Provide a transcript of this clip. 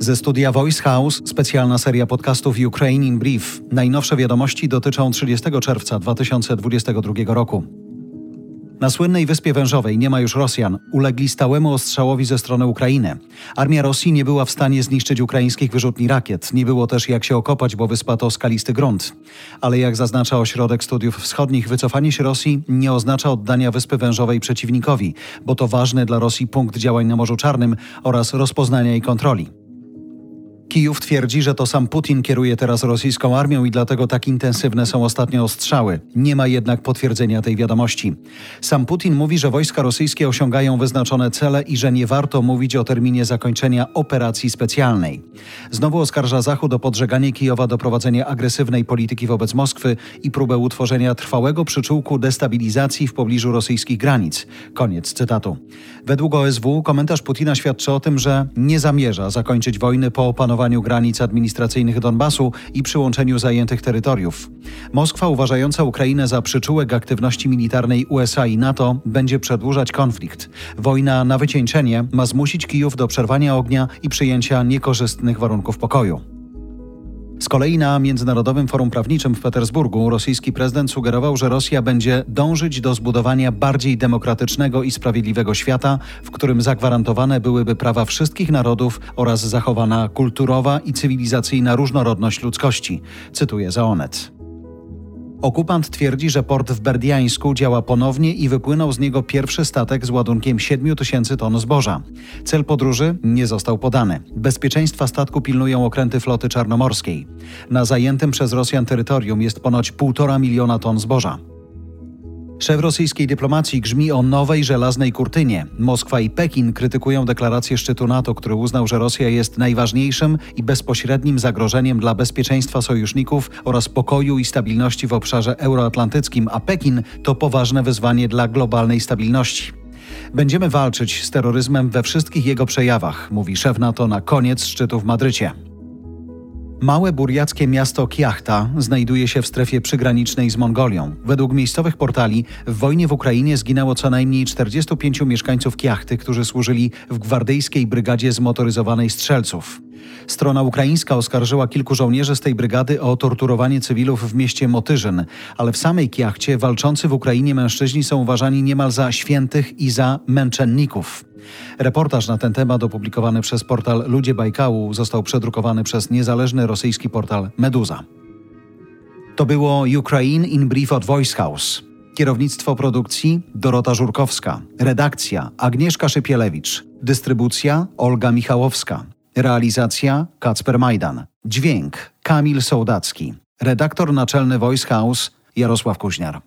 Ze studia Voice House specjalna seria podcastów Ukraine in Brief. Najnowsze wiadomości dotyczą 30 czerwca 2022 roku. Na słynnej Wyspie Wężowej nie ma już Rosjan. Ulegli stałemu ostrzałowi ze strony Ukrainy. Armia Rosji nie była w stanie zniszczyć ukraińskich wyrzutni rakiet. Nie było też jak się okopać, bo wyspa to skalisty grunt. Ale jak zaznacza Ośrodek Studiów Wschodnich, wycofanie się Rosji nie oznacza oddania Wyspy Wężowej przeciwnikowi, bo to ważny dla Rosji punkt działań na Morzu Czarnym oraz rozpoznania i kontroli. Kijów twierdzi, że to sam Putin kieruje teraz rosyjską armią i dlatego tak intensywne są ostatnio ostrzały. Nie ma jednak potwierdzenia tej wiadomości. Sam Putin mówi, że wojska rosyjskie osiągają wyznaczone cele i że nie warto mówić o terminie zakończenia operacji specjalnej. Znowu oskarża Zachód o podżeganie Kijowa do prowadzenia agresywnej polityki wobec Moskwy i próbę utworzenia trwałego przyczółku destabilizacji w pobliżu rosyjskich granic. Koniec cytatu. Według OSW komentarz Putina świadczy o tym, że nie zamierza zakończyć wojny po opanowaniu granic administracyjnych Donbasu i przyłączeniu zajętych terytoriów. Moskwa, uważająca Ukrainę za przyczółek aktywności militarnej USA i NATO, będzie przedłużać konflikt. Wojna na wycieńczenie ma zmusić Kijów do przerwania ognia i przyjęcia niekorzystnych warunków pokoju. Z kolei na Międzynarodowym Forum Prawniczym w Petersburgu rosyjski prezydent sugerował, że Rosja będzie dążyć do zbudowania bardziej demokratycznego i sprawiedliwego świata, w którym zagwarantowane byłyby prawa wszystkich narodów oraz zachowana kulturowa i cywilizacyjna różnorodność ludzkości. Cytuję za Onet. Okupant twierdzi, że port w Berdiańsku działa ponownie i wypłynął z niego pierwszy statek z ładunkiem 7 tysięcy ton zboża. Cel podróży nie został podany. Bezpieczeństwa statku pilnują okręty floty czarnomorskiej. Na zajętym przez Rosjan terytorium jest ponoć 1,5 miliona ton zboża. Szef rosyjskiej dyplomacji grzmi o nowej żelaznej kurtynie. Moskwa i Pekin krytykują deklarację szczytu NATO, który uznał, że Rosja jest najważniejszym i bezpośrednim zagrożeniem dla bezpieczeństwa sojuszników oraz pokoju i stabilności w obszarze euroatlantyckim, a Pekin to poważne wyzwanie dla globalnej stabilności. Będziemy walczyć z terroryzmem we wszystkich jego przejawach, mówi szef NATO na koniec szczytu w Madrycie. Małe burjackie miasto Kiachta znajduje się w strefie przygranicznej z Mongolią. Według miejscowych portali w wojnie w Ukrainie zginęło co najmniej 45 mieszkańców Kiachty, którzy służyli w gwardyjskiej brygadzie zmotoryzowanej strzelców. Strona ukraińska oskarżyła kilku żołnierzy z tej brygady o torturowanie cywilów w mieście Motyżyn, ale w samej Kiachcie walczący w Ukrainie mężczyźni są uważani niemal za świętych i za męczenników. Reportaż na ten temat opublikowany przez portal Ludzie Bajkału został przedrukowany przez niezależny rosyjski portal Meduza. To było Ukraine in Brief od Voice House. Kierownictwo produkcji Dorota Żurkowska. Redakcja Agnieszka Szypielewicz. Dystrybucja Olga Michałowska. Realizacja Kacper Majdan. Dźwięk Kamil Sołdacki. Redaktor naczelny Voice House Jarosław Kuźniar.